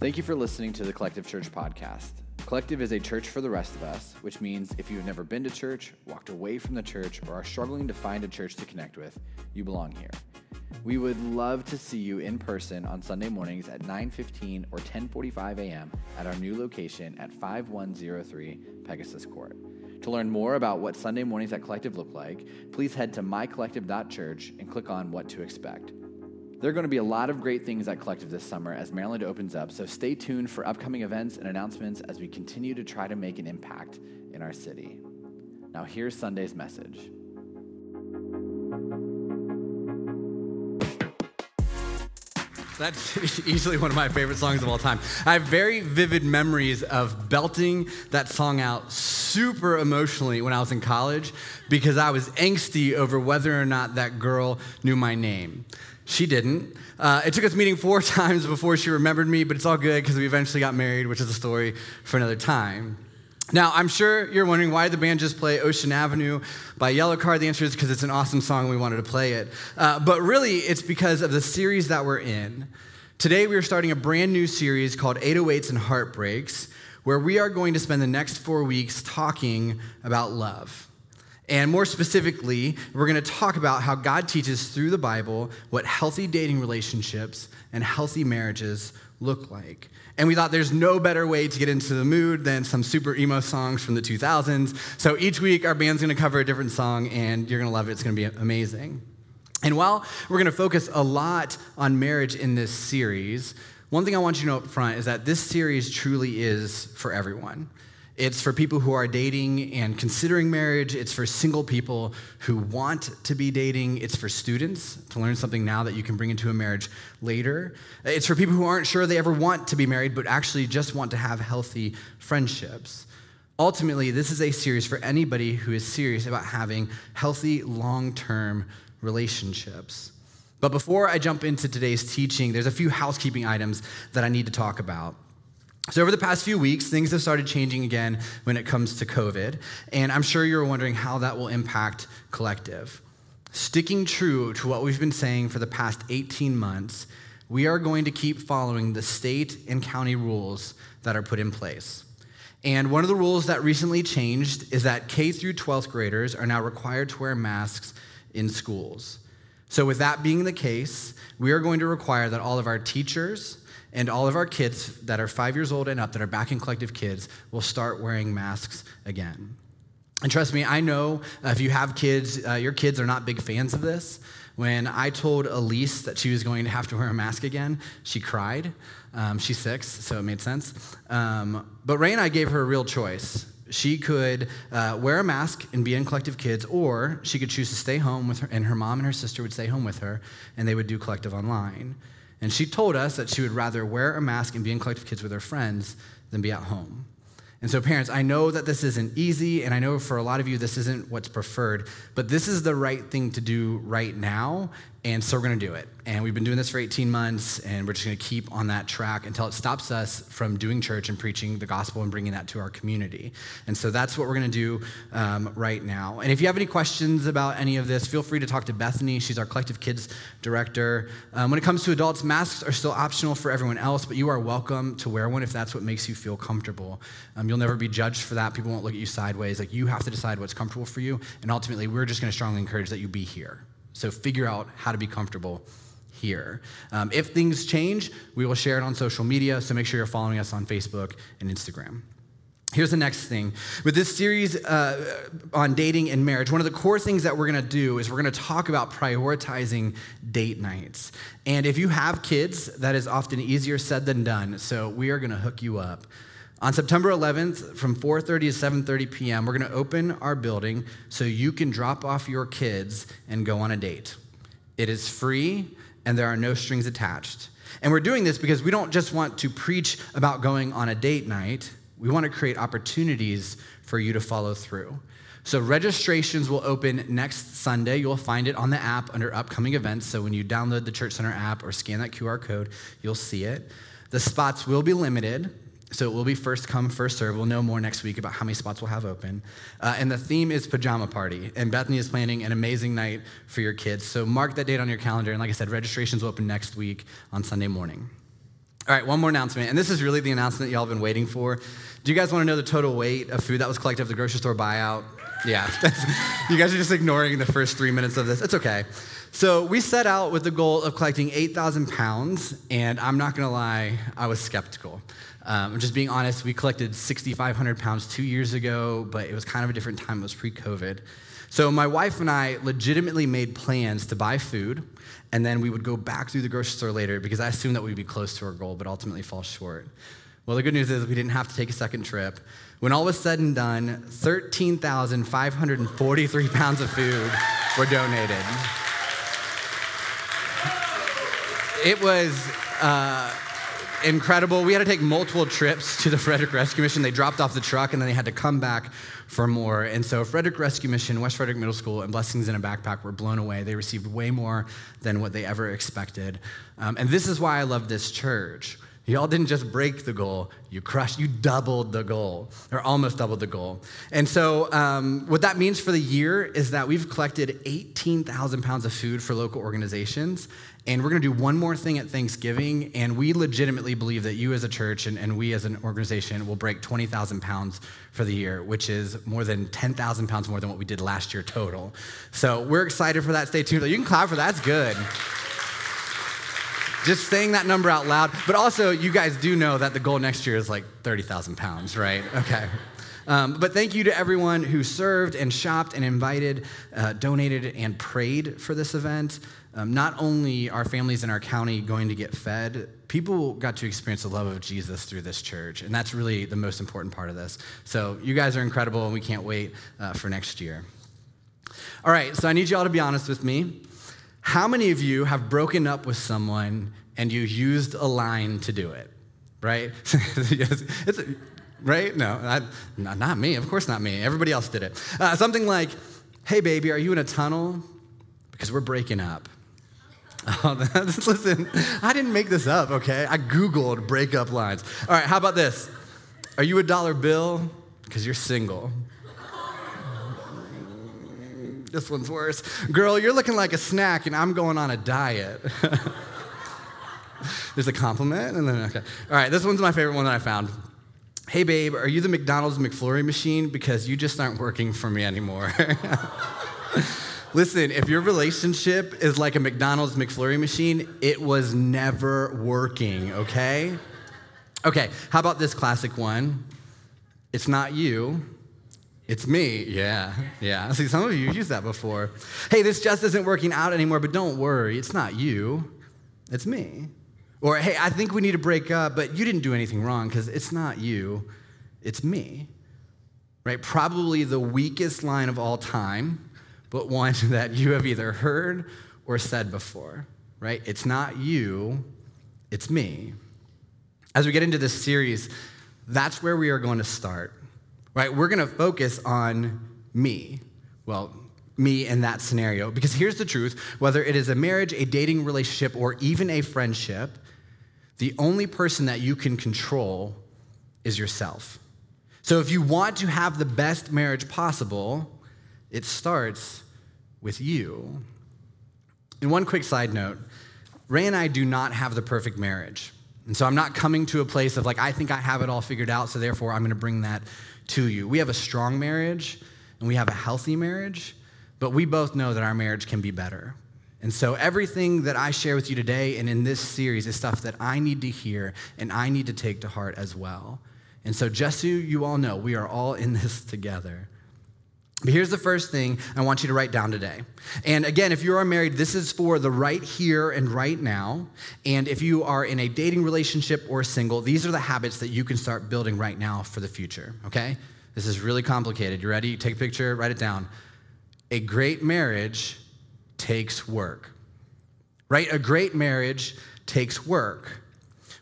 Thank you for listening to the Collective Church podcast. Collective is a church for the rest of us, which means if you have never been to church, walked away from the church, or are struggling to find a church to connect with, you belong here. We would love to see you in person on Sunday mornings at 9:15 or 10:45 a.m. at our new location at 5103 Pegasus Court. To learn more about what Sunday mornings at Collective look like, please head to mycollective.church and click on what to expect. There are going to be a lot of great things at Collective this summer as Maryland opens up, so stay tuned for upcoming events and announcements as we continue to try to make an impact in our city. Now, here's Sunday's message. That's easily one of my favorite songs of all time. I have very vivid memories of belting that song out super emotionally when I was in college because I was angsty over whether or not that girl knew my name. She didn't. Uh, it took us meeting four times before she remembered me, but it's all good because we eventually got married, which is a story for another time. Now, I'm sure you're wondering why the band just play Ocean Avenue by Yellowcard. The answer is because it's an awesome song we wanted to play it. Uh, but really, it's because of the series that we're in. Today, we are starting a brand new series called 808s and Heartbreaks, where we are going to spend the next four weeks talking about love. And more specifically, we're going to talk about how God teaches through the Bible what healthy dating relationships and healthy marriages look like. And we thought there's no better way to get into the mood than some super emo songs from the 2000s. So each week, our band's gonna cover a different song, and you're gonna love it. It's gonna be amazing. And while we're gonna focus a lot on marriage in this series, one thing I want you to know up front is that this series truly is for everyone. It's for people who are dating and considering marriage. It's for single people who want to be dating. It's for students to learn something now that you can bring into a marriage later. It's for people who aren't sure they ever want to be married, but actually just want to have healthy friendships. Ultimately, this is a series for anybody who is serious about having healthy, long term relationships. But before I jump into today's teaching, there's a few housekeeping items that I need to talk about. So, over the past few weeks, things have started changing again when it comes to COVID. And I'm sure you're wondering how that will impact Collective. Sticking true to what we've been saying for the past 18 months, we are going to keep following the state and county rules that are put in place. And one of the rules that recently changed is that K through 12th graders are now required to wear masks in schools. So, with that being the case, we are going to require that all of our teachers, and all of our kids that are five years old and up that are back in collective kids will start wearing masks again. And trust me, I know uh, if you have kids, uh, your kids are not big fans of this. When I told Elise that she was going to have to wear a mask again, she cried. Um, she's six, so it made sense. Um, but Ray and I gave her a real choice. She could uh, wear a mask and be in collective kids, or she could choose to stay home with her, and her mom and her sister would stay home with her, and they would do collective online. And she told us that she would rather wear a mask and be in collective kids with her friends than be at home. And so, parents, I know that this isn't easy, and I know for a lot of you this isn't what's preferred, but this is the right thing to do right now, and so we're gonna do it. And we've been doing this for 18 months, and we're just gonna keep on that track until it stops us from doing church and preaching the gospel and bringing that to our community. And so that's what we're gonna do um, right now. And if you have any questions about any of this, feel free to talk to Bethany. She's our collective kids director. Um, when it comes to adults, masks are still optional for everyone else, but you are welcome to wear one if that's what makes you feel comfortable. Um, you'll never be judged for that. People won't look at you sideways. Like you have to decide what's comfortable for you. And ultimately, we're just gonna strongly encourage that you be here. So figure out how to be comfortable here. Um, if things change, we will share it on social media, so make sure you're following us on Facebook and Instagram. Here's the next thing. With this series uh, on dating and marriage, one of the core things that we're gonna do is we're gonna talk about prioritizing date nights. And if you have kids, that is often easier said than done, so we are gonna hook you up. On September 11th, from 4:30 to 7:30 p.m., we're going to open our building so you can drop off your kids and go on a date. It is free and there are no strings attached. And we're doing this because we don't just want to preach about going on a date night. We want to create opportunities for you to follow through. So registrations will open next Sunday. You'll find it on the app under upcoming events. So when you download the Church Center app or scan that QR code, you'll see it. The spots will be limited. So it will be first come, first serve. We'll know more next week about how many spots we'll have open. Uh, and the theme is pajama party. And Bethany is planning an amazing night for your kids. So mark that date on your calendar. And like I said, registrations will open next week on Sunday morning. All right, one more announcement, and this is really the announcement y'all have been waiting for. Do you guys want to know the total weight of food that was collected at the grocery store buyout? Yeah, you guys are just ignoring the first three minutes of this. It's okay. So we set out with the goal of collecting 8,000 pounds, and I'm not gonna lie, I was skeptical. Um, I'm just being honest, we collected 6,500 pounds two years ago, but it was kind of a different time, it was pre COVID. So my wife and I legitimately made plans to buy food, and then we would go back through the grocery store later because I assumed that we'd be close to our goal, but ultimately fall short. Well, the good news is we didn't have to take a second trip. When all was said and done, 13,543 pounds of food were donated. It was uh, incredible. We had to take multiple trips to the Frederick Rescue Mission. They dropped off the truck and then they had to come back for more. And so, Frederick Rescue Mission, West Frederick Middle School, and Blessings in a Backpack were blown away. They received way more than what they ever expected. Um, and this is why I love this church. Y'all didn't just break the goal, you crushed, you doubled the goal, or almost doubled the goal. And so, um, what that means for the year is that we've collected 18,000 pounds of food for local organizations. And we're going to do one more thing at Thanksgiving. And we legitimately believe that you as a church and, and we as an organization will break 20,000 pounds for the year, which is more than 10,000 pounds more than what we did last year total. So we're excited for that. Stay tuned. You can clap for that. That's good just saying that number out loud. But also, you guys do know that the goal next year is like 30,000 pounds, right? Okay. Um, but thank you to everyone who served and shopped and invited, uh, donated, and prayed for this event. Um, not only are families in our county going to get fed, people got to experience the love of Jesus through this church. And that's really the most important part of this. So you guys are incredible, and we can't wait uh, for next year. All right, so I need you all to be honest with me. How many of you have broken up with someone and you used a line to do it? Right? a, right? No, I, not me. Of course, not me. Everybody else did it. Uh, something like, "Hey, baby, are you in a tunnel? Because we're breaking up." Oh, listen, I didn't make this up. Okay, I googled breakup lines. All right, how about this? Are you a dollar bill? Because you're single. This one's worse. Girl, you're looking like a snack, and I'm going on a diet. There's a compliment, and then, okay. All right, this one's my favorite one that I found. Hey, babe, are you the McDonald's McFlurry machine? Because you just aren't working for me anymore. Listen, if your relationship is like a McDonald's McFlurry machine, it was never working, okay? Okay, how about this classic one? It's not you, it's me. Yeah, yeah. See, some of you used that before. Hey, this just isn't working out anymore, but don't worry, it's not you, it's me. Or, hey, I think we need to break up, but you didn't do anything wrong because it's not you, it's me. Right? Probably the weakest line of all time, but one that you have either heard or said before. Right? It's not you, it's me. As we get into this series, that's where we are going to start right? We're going to focus on me. Well, me in that scenario. Because here's the truth whether it is a marriage, a dating relationship, or even a friendship, the only person that you can control is yourself. So if you want to have the best marriage possible, it starts with you. And one quick side note Ray and I do not have the perfect marriage. And so I'm not coming to a place of like, I think I have it all figured out, so therefore I'm going to bring that to you. We have a strong marriage and we have a healthy marriage, but we both know that our marriage can be better. And so everything that I share with you today and in this series is stuff that I need to hear and I need to take to heart as well. And so, just so you all know, we are all in this together. But here's the first thing I want you to write down today. And again, if you are married, this is for the right here and right now. And if you are in a dating relationship or single, these are the habits that you can start building right now for the future, okay? This is really complicated. You ready? Take a picture, write it down. A great marriage takes work, right? A great marriage takes work.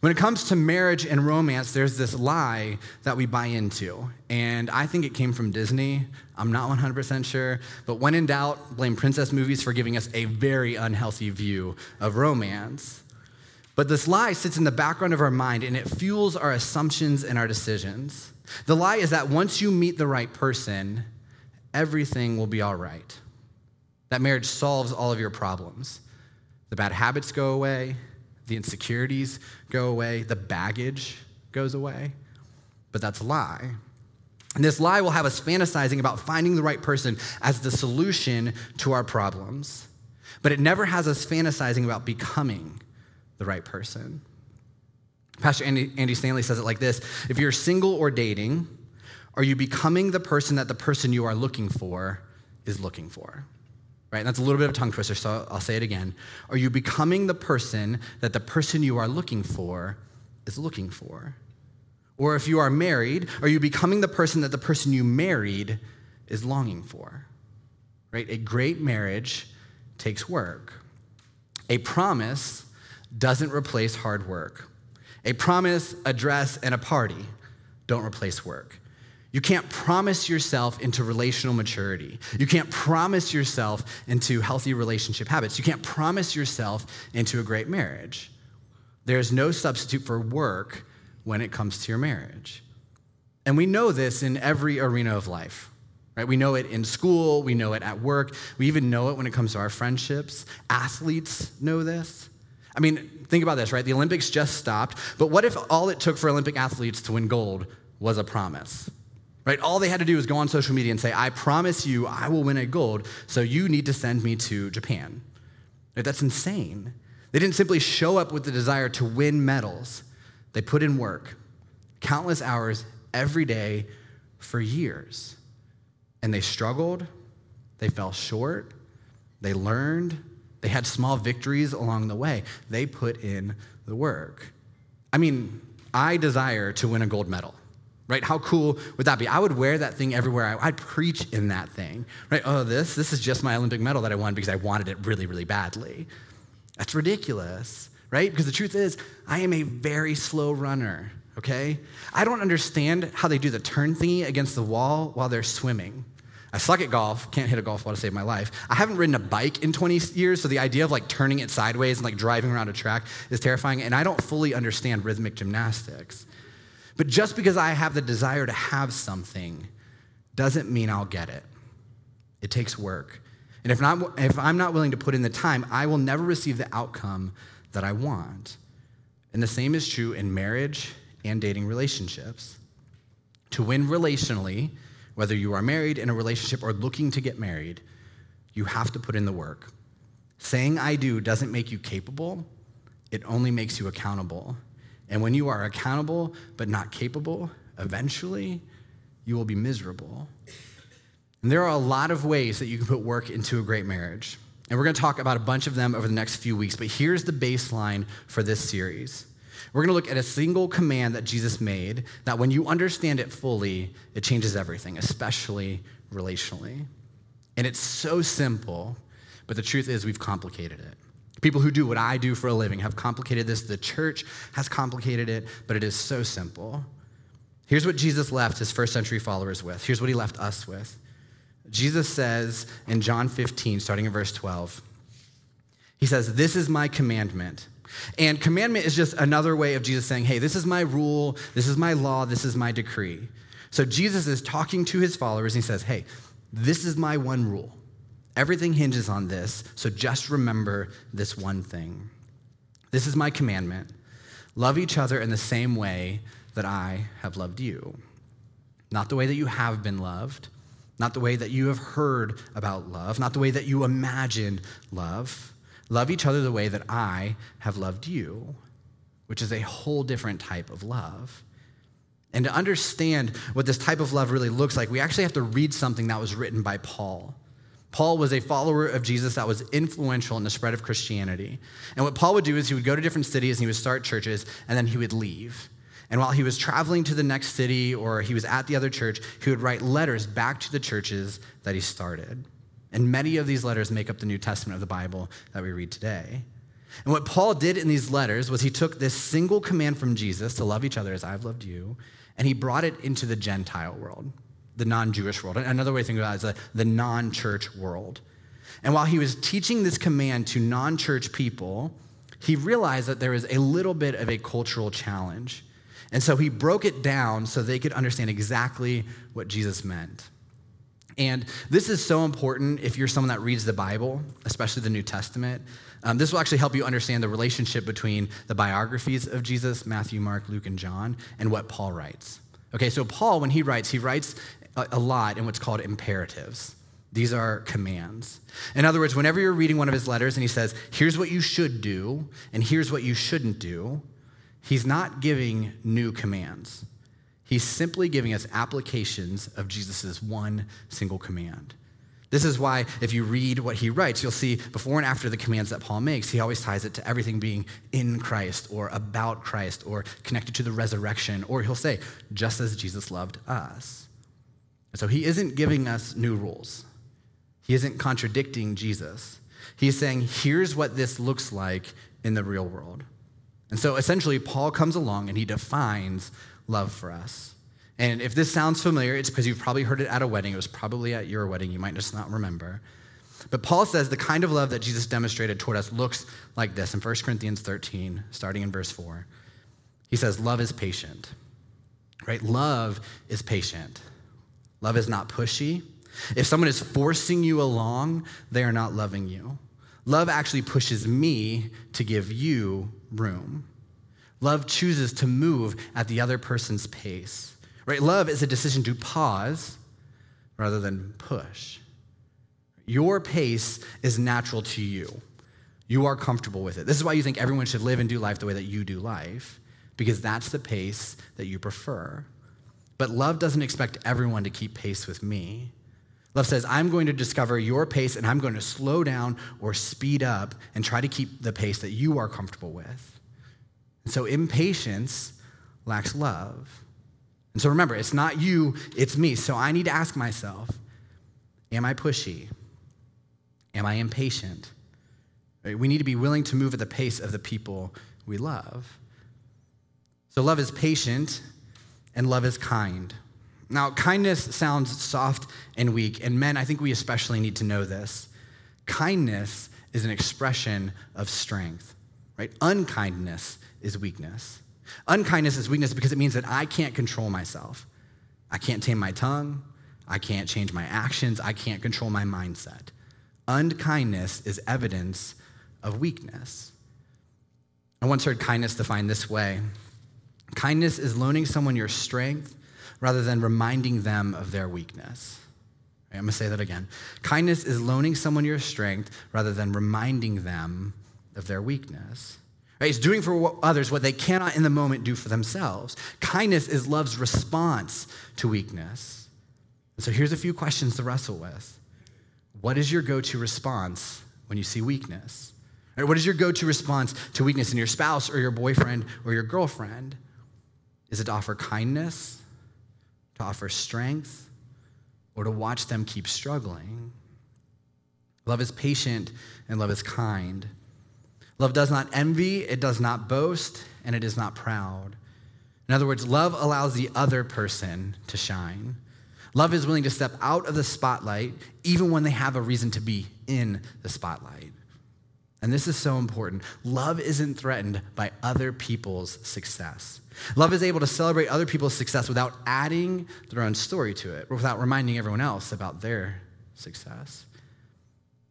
When it comes to marriage and romance, there's this lie that we buy into. And I think it came from Disney. I'm not 100% sure. But when in doubt, blame princess movies for giving us a very unhealthy view of romance. But this lie sits in the background of our mind and it fuels our assumptions and our decisions. The lie is that once you meet the right person, everything will be all right. That marriage solves all of your problems. The bad habits go away, the insecurities go away, the baggage goes away. But that's a lie. And this lie will have us fantasizing about finding the right person as the solution to our problems. But it never has us fantasizing about becoming the right person. Pastor Andy, Andy Stanley says it like this If you're single or dating, are you becoming the person that the person you are looking for is looking for? Right? And that's a little bit of a tongue twister, so I'll say it again. Are you becoming the person that the person you are looking for is looking for? Or if you are married, are you becoming the person that the person you married is longing for? Right? A great marriage takes work. A promise doesn't replace hard work. A promise, a dress, and a party don't replace work. You can't promise yourself into relational maturity. You can't promise yourself into healthy relationship habits. You can't promise yourself into a great marriage. There's no substitute for work when it comes to your marriage. And we know this in every arena of life. Right? We know it in school, we know it at work, we even know it when it comes to our friendships. Athletes know this. I mean, think about this, right? The Olympics just stopped, but what if all it took for Olympic athletes to win gold was a promise? Right? All they had to do was go on social media and say, I promise you I will win a gold, so you need to send me to Japan. Right? That's insane. They didn't simply show up with the desire to win medals, they put in work, countless hours every day for years. And they struggled, they fell short, they learned, they had small victories along the way. They put in the work. I mean, I desire to win a gold medal, right? How cool would that be? I would wear that thing everywhere. I'd preach in that thing, right? Oh, this, this is just my Olympic medal that I won because I wanted it really, really badly. That's ridiculous, right? Because the truth is, I am a very slow runner, okay? I don't understand how they do the turn thingy against the wall while they're swimming. I suck at golf, can't hit a golf ball to save my life. I haven't ridden a bike in 20 years, so the idea of like turning it sideways and like driving around a track is terrifying, and I don't fully understand rhythmic gymnastics. But just because I have the desire to have something doesn't mean I'll get it. It takes work. And if, not, if I'm not willing to put in the time, I will never receive the outcome that I want. And the same is true in marriage and dating relationships. To win relationally, whether you are married in a relationship or looking to get married, you have to put in the work. Saying I do doesn't make you capable, it only makes you accountable. And when you are accountable but not capable, eventually you will be miserable. And there are a lot of ways that you can put work into a great marriage. And we're going to talk about a bunch of them over the next few weeks, but here's the baseline for this series. We're going to look at a single command that Jesus made that when you understand it fully, it changes everything, especially relationally. And it's so simple, but the truth is we've complicated it. People who do what I do for a living have complicated this. The church has complicated it, but it is so simple. Here's what Jesus left his first century followers with. Here's what he left us with. Jesus says in John 15, starting in verse 12, he says, This is my commandment. And commandment is just another way of Jesus saying, Hey, this is my rule, this is my law, this is my decree. So Jesus is talking to his followers and he says, Hey, this is my one rule. Everything hinges on this, so just remember this one thing. This is my commandment love each other in the same way that I have loved you. Not the way that you have been loved, not the way that you have heard about love, not the way that you imagine love. Love each other the way that I have loved you, which is a whole different type of love. And to understand what this type of love really looks like, we actually have to read something that was written by Paul. Paul was a follower of Jesus that was influential in the spread of Christianity. And what Paul would do is he would go to different cities and he would start churches and then he would leave. And while he was traveling to the next city or he was at the other church, he would write letters back to the churches that he started. And many of these letters make up the New Testament of the Bible that we read today. And what Paul did in these letters was he took this single command from Jesus to love each other as I've loved you, and he brought it into the Gentile world, the non Jewish world. Another way to think about it is the, non church world. And while he was teaching this command to non church people, he realized that there was a little bit of a cultural challenge. And so he broke it down so they could understand exactly what Jesus meant. And this is so important if you're someone that reads the Bible, especially the New Testament. Um, this will actually help you understand the relationship between the biographies of Jesus, Matthew, Mark, Luke, and John, and what Paul writes. Okay, so Paul, when he writes, he writes a, a lot in what's called imperatives. These are commands. In other words, whenever you're reading one of his letters and he says, here's what you should do, and here's what you shouldn't do, he's not giving new commands. He's simply giving us applications of Jesus' one single command. This is why, if you read what he writes, you'll see before and after the commands that Paul makes, he always ties it to everything being in Christ or about Christ or connected to the resurrection, or he'll say, just as Jesus loved us. so he isn't giving us new rules, he isn't contradicting Jesus. He's saying, here's what this looks like in the real world. And so essentially, Paul comes along and he defines love for us. And if this sounds familiar, it's because you've probably heard it at a wedding. It was probably at your wedding. You might just not remember. But Paul says the kind of love that Jesus demonstrated toward us looks like this in 1 Corinthians 13, starting in verse 4. He says, Love is patient, right? Love is patient. Love is not pushy. If someone is forcing you along, they are not loving you. Love actually pushes me to give you room. Love chooses to move at the other person's pace. Right? Love is a decision to pause rather than push. Your pace is natural to you. You are comfortable with it. This is why you think everyone should live and do life the way that you do life, because that's the pace that you prefer. But love doesn't expect everyone to keep pace with me. Love says, I'm going to discover your pace and I'm going to slow down or speed up and try to keep the pace that you are comfortable with. And so impatience lacks love. And so remember, it's not you, it's me. So I need to ask myself Am I pushy? Am I impatient? We need to be willing to move at the pace of the people we love. So love is patient and love is kind. Now, kindness sounds soft and weak, and men, I think we especially need to know this. Kindness is an expression of strength, right? Unkindness is weakness. Unkindness is weakness because it means that I can't control myself. I can't tame my tongue. I can't change my actions. I can't control my mindset. Unkindness is evidence of weakness. I once heard kindness defined this way kindness is loaning someone your strength rather than reminding them of their weakness. I'm going to say that again. Kindness is loaning someone your strength rather than reminding them of their weakness. Right? It's doing for others what they cannot in the moment do for themselves. Kindness is love's response to weakness. And so here's a few questions to wrestle with. What is your go to response when you see weakness? Right? What is your go to response to weakness in your spouse or your boyfriend or your girlfriend? Is it to offer kindness, to offer strength, or to watch them keep struggling? Love is patient and love is kind. Love does not envy, it does not boast, and it is not proud. In other words, love allows the other person to shine. Love is willing to step out of the spotlight even when they have a reason to be in the spotlight. And this is so important. Love isn't threatened by other people's success. Love is able to celebrate other people's success without adding their own story to it, without reminding everyone else about their success.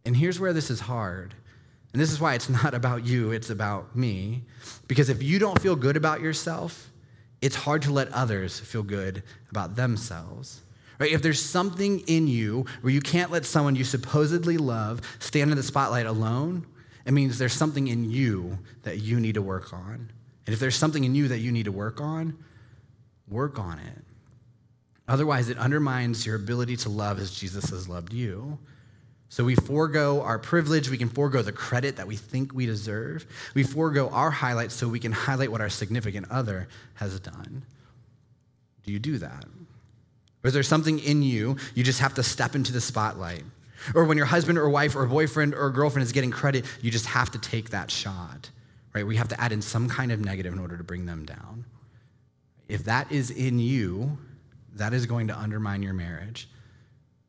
And here's where this is hard and this is why it's not about you, it's about me. Because if you don't feel good about yourself, it's hard to let others feel good about themselves. Right? If there's something in you where you can't let someone you supposedly love stand in the spotlight alone, it means there's something in you that you need to work on. And if there's something in you that you need to work on, work on it. Otherwise, it undermines your ability to love as Jesus has loved you. So we forego our privilege, we can forego the credit that we think we deserve. We forego our highlights so we can highlight what our significant other has done. Do you do that? Or is there something in you you just have to step into the spotlight? Or when your husband or wife or boyfriend or girlfriend is getting credit, you just have to take that shot, right? We have to add in some kind of negative in order to bring them down. If that is in you, that is going to undermine your marriage.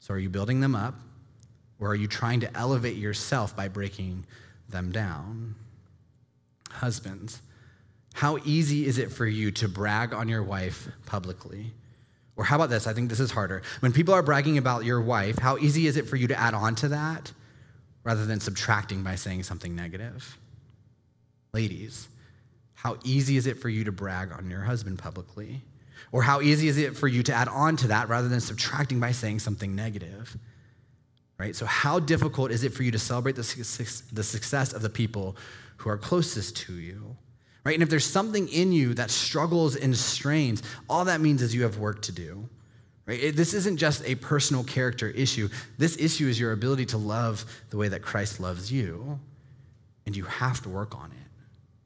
So are you building them up or are you trying to elevate yourself by breaking them down? Husbands, how easy is it for you to brag on your wife publicly? Or how about this? I think this is harder. When people are bragging about your wife, how easy is it for you to add on to that rather than subtracting by saying something negative? Ladies, how easy is it for you to brag on your husband publicly? Or how easy is it for you to add on to that rather than subtracting by saying something negative? Right? So, how difficult is it for you to celebrate the, the success of the people who are closest to you? Right? And if there's something in you that struggles and strains, all that means is you have work to do. Right? This isn't just a personal character issue. This issue is your ability to love the way that Christ loves you, and you have to work on it.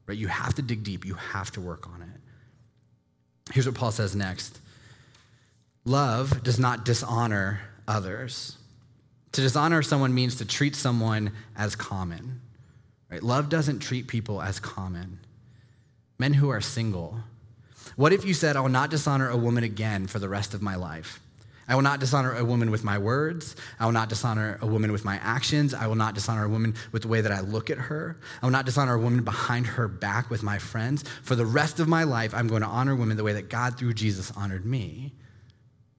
Right? You have to dig deep. You have to work on it. Here's what Paul says next Love does not dishonor others. To dishonor someone means to treat someone as common. Right? Love doesn't treat people as common. Men who are single, what if you said, I will not dishonor a woman again for the rest of my life? I will not dishonor a woman with my words. I will not dishonor a woman with my actions. I will not dishonor a woman with the way that I look at her. I will not dishonor a woman behind her back with my friends. For the rest of my life, I'm going to honor women the way that God through Jesus honored me.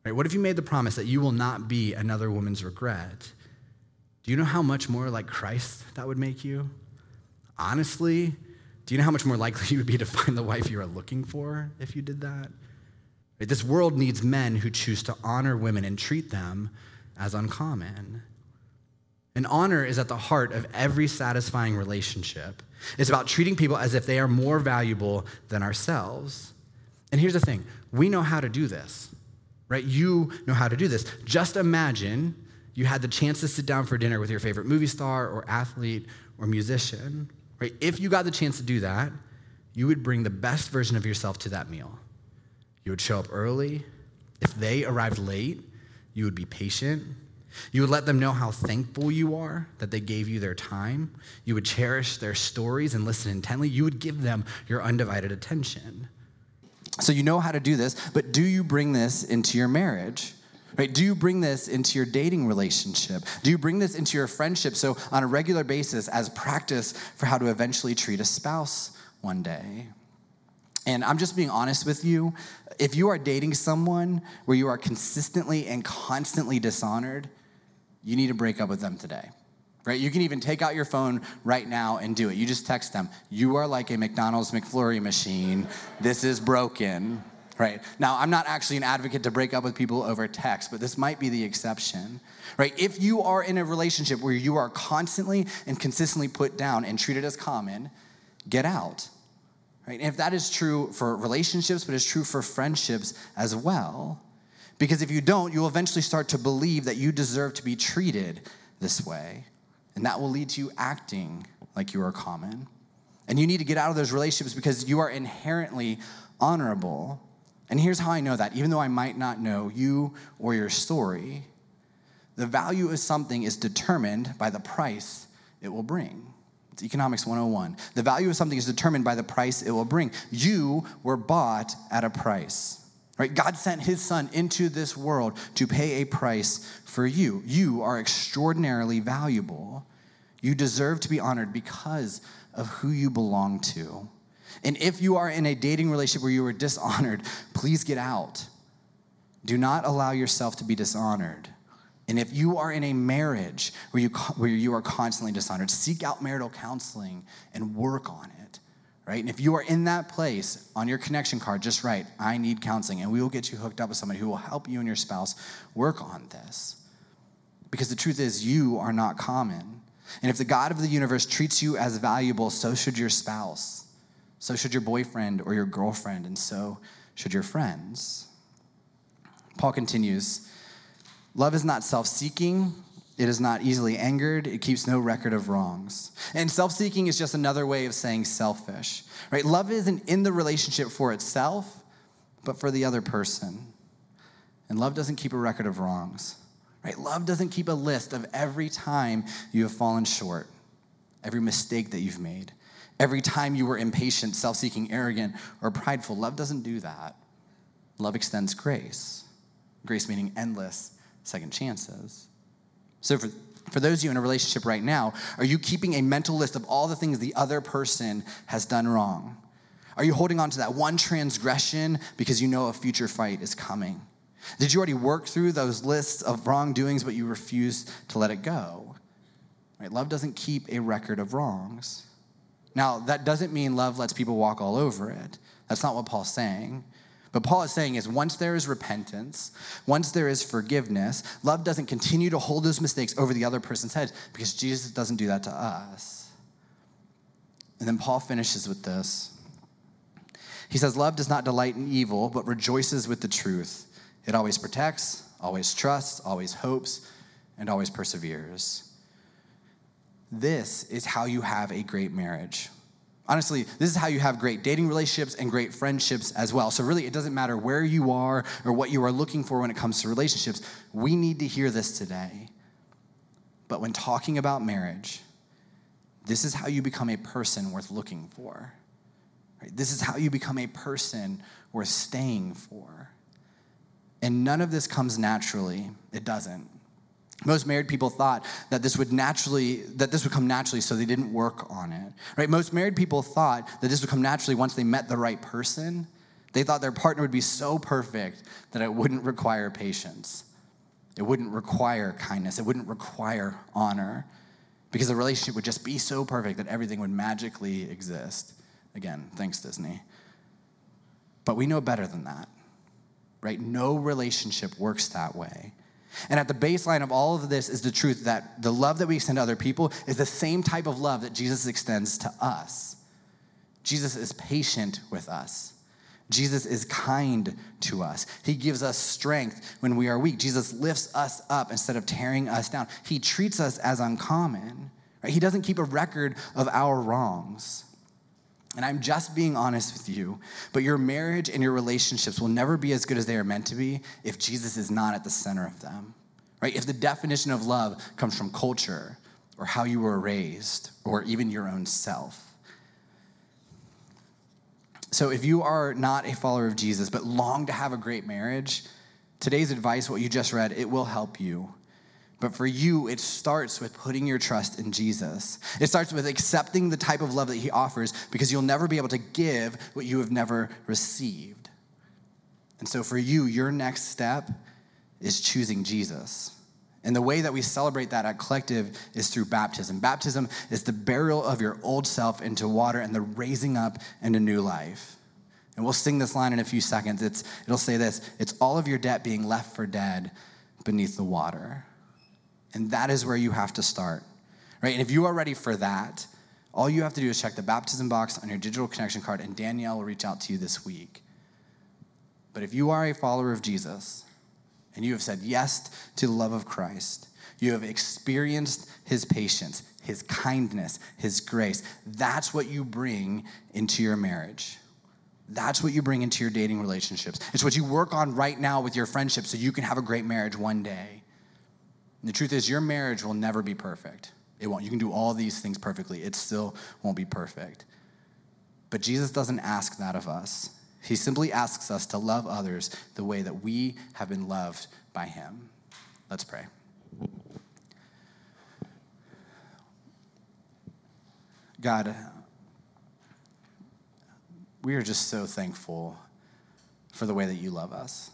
Right? What if you made the promise that you will not be another woman's regret? Do you know how much more like Christ that would make you? Honestly, do you know how much more likely you would be to find the wife you are looking for if you did that? This world needs men who choose to honor women and treat them as uncommon. And honor is at the heart of every satisfying relationship. It's about treating people as if they are more valuable than ourselves. And here's the thing we know how to do this, right? You know how to do this. Just imagine you had the chance to sit down for dinner with your favorite movie star or athlete or musician, right? If you got the chance to do that, you would bring the best version of yourself to that meal. You would show up early. If they arrived late, you would be patient. You would let them know how thankful you are that they gave you their time. You would cherish their stories and listen intently. You would give them your undivided attention. So you know how to do this, but do you bring this into your marriage? Right? Do you bring this into your dating relationship? Do you bring this into your friendship so on a regular basis as practice for how to eventually treat a spouse one day? And I'm just being honest with you. If you are dating someone where you are consistently and constantly dishonored, you need to break up with them today. Right? You can even take out your phone right now and do it. You just text them, You are like a McDonald's McFlurry machine. This is broken. Right? Now, I'm not actually an advocate to break up with people over text, but this might be the exception. Right? If you are in a relationship where you are constantly and consistently put down and treated as common, get out Right? And if that is true for relationships, but it's true for friendships as well. Because if you don't, you'll eventually start to believe that you deserve to be treated this way. And that will lead to you acting like you are common. And you need to get out of those relationships because you are inherently honorable. And here's how I know that, even though I might not know you or your story, the value of something is determined by the price it will bring. It's Economics 101. The value of something is determined by the price it will bring. You were bought at a price. Right? God sent his son into this world to pay a price for you. You are extraordinarily valuable. You deserve to be honored because of who you belong to. And if you are in a dating relationship where you were dishonored, please get out. Do not allow yourself to be dishonored. And if you are in a marriage where you, where you are constantly dishonored, seek out marital counseling and work on it, right? And if you are in that place on your connection card, just write, I need counseling, and we will get you hooked up with somebody who will help you and your spouse work on this. Because the truth is, you are not common. And if the God of the universe treats you as valuable, so should your spouse, so should your boyfriend or your girlfriend, and so should your friends. Paul continues. Love is not self seeking. It is not easily angered. It keeps no record of wrongs. And self seeking is just another way of saying selfish, right? Love isn't in the relationship for itself, but for the other person. And love doesn't keep a record of wrongs, right? Love doesn't keep a list of every time you have fallen short, every mistake that you've made, every time you were impatient, self seeking, arrogant, or prideful. Love doesn't do that. Love extends grace, grace meaning endless second chances. So, for, for those of you in a relationship right now, are you keeping a mental list of all the things the other person has done wrong? Are you holding on to that one transgression because you know a future fight is coming? Did you already work through those lists of wrongdoings, but you refuse to let it go? Right? Love doesn't keep a record of wrongs. Now, that doesn't mean love lets people walk all over it. That's not what Paul's saying. But Paul is saying is once there is repentance, once there is forgiveness, love doesn't continue to hold those mistakes over the other person's head because Jesus doesn't do that to us. And then Paul finishes with this. He says, Love does not delight in evil, but rejoices with the truth. It always protects, always trusts, always hopes, and always perseveres. This is how you have a great marriage. Honestly, this is how you have great dating relationships and great friendships as well. So, really, it doesn't matter where you are or what you are looking for when it comes to relationships. We need to hear this today. But when talking about marriage, this is how you become a person worth looking for. Right? This is how you become a person worth staying for. And none of this comes naturally. It doesn't. Most married people thought that this would naturally that this would come naturally so they didn't work on it. Right? Most married people thought that this would come naturally once they met the right person. They thought their partner would be so perfect that it wouldn't require patience. It wouldn't require kindness. It wouldn't require honor because the relationship would just be so perfect that everything would magically exist. Again, thanks Disney. But we know better than that. Right? No relationship works that way. And at the baseline of all of this is the truth that the love that we extend to other people is the same type of love that Jesus extends to us. Jesus is patient with us. Jesus is kind to us. He gives us strength when we are weak. Jesus lifts us up instead of tearing us down. He treats us as uncommon. Right? He doesn't keep a record of our wrongs. And I'm just being honest with you, but your marriage and your relationships will never be as good as they are meant to be if Jesus is not at the center of them. Right? If the definition of love comes from culture or how you were raised or even your own self. So if you are not a follower of Jesus but long to have a great marriage, today's advice, what you just read, it will help you. But for you, it starts with putting your trust in Jesus. It starts with accepting the type of love that he offers because you'll never be able to give what you have never received. And so for you, your next step is choosing Jesus. And the way that we celebrate that at Collective is through baptism. Baptism is the burial of your old self into water and the raising up into new life. And we'll sing this line in a few seconds. It's, it'll say this It's all of your debt being left for dead beneath the water. And that is where you have to start, right? And if you are ready for that, all you have to do is check the baptism box on your digital connection card, and Danielle will reach out to you this week. But if you are a follower of Jesus and you have said yes to the love of Christ, you have experienced his patience, his kindness, his grace, that's what you bring into your marriage. That's what you bring into your dating relationships. It's what you work on right now with your friendships so you can have a great marriage one day. And the truth is, your marriage will never be perfect. It won't. You can do all these things perfectly, it still won't be perfect. But Jesus doesn't ask that of us. He simply asks us to love others the way that we have been loved by Him. Let's pray. God, we are just so thankful for the way that you love us.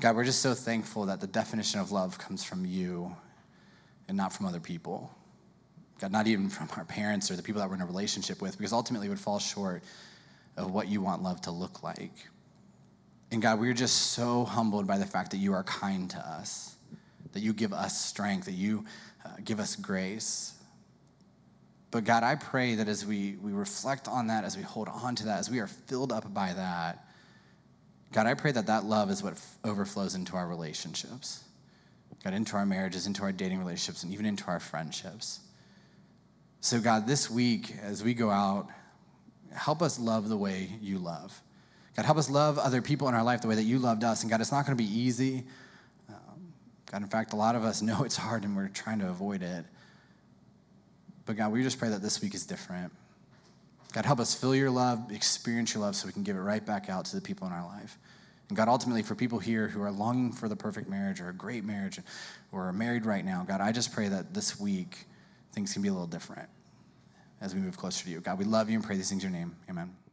God, we're just so thankful that the definition of love comes from you and not from other people. God, not even from our parents or the people that we're in a relationship with, because ultimately it would fall short of what you want love to look like. And God, we're just so humbled by the fact that you are kind to us, that you give us strength, that you uh, give us grace. But God, I pray that as we, we reflect on that, as we hold on to that, as we are filled up by that, God, I pray that that love is what f- overflows into our relationships. God, into our marriages, into our dating relationships, and even into our friendships. So, God, this week, as we go out, help us love the way you love. God, help us love other people in our life the way that you loved us. And God, it's not going to be easy. Um, God, in fact, a lot of us know it's hard and we're trying to avoid it. But God, we just pray that this week is different. God, help us feel your love, experience your love, so we can give it right back out to the people in our life. And God, ultimately, for people here who are longing for the perfect marriage or a great marriage or are married right now, God, I just pray that this week things can be a little different as we move closer to you. God, we love you and pray these things in your name. Amen.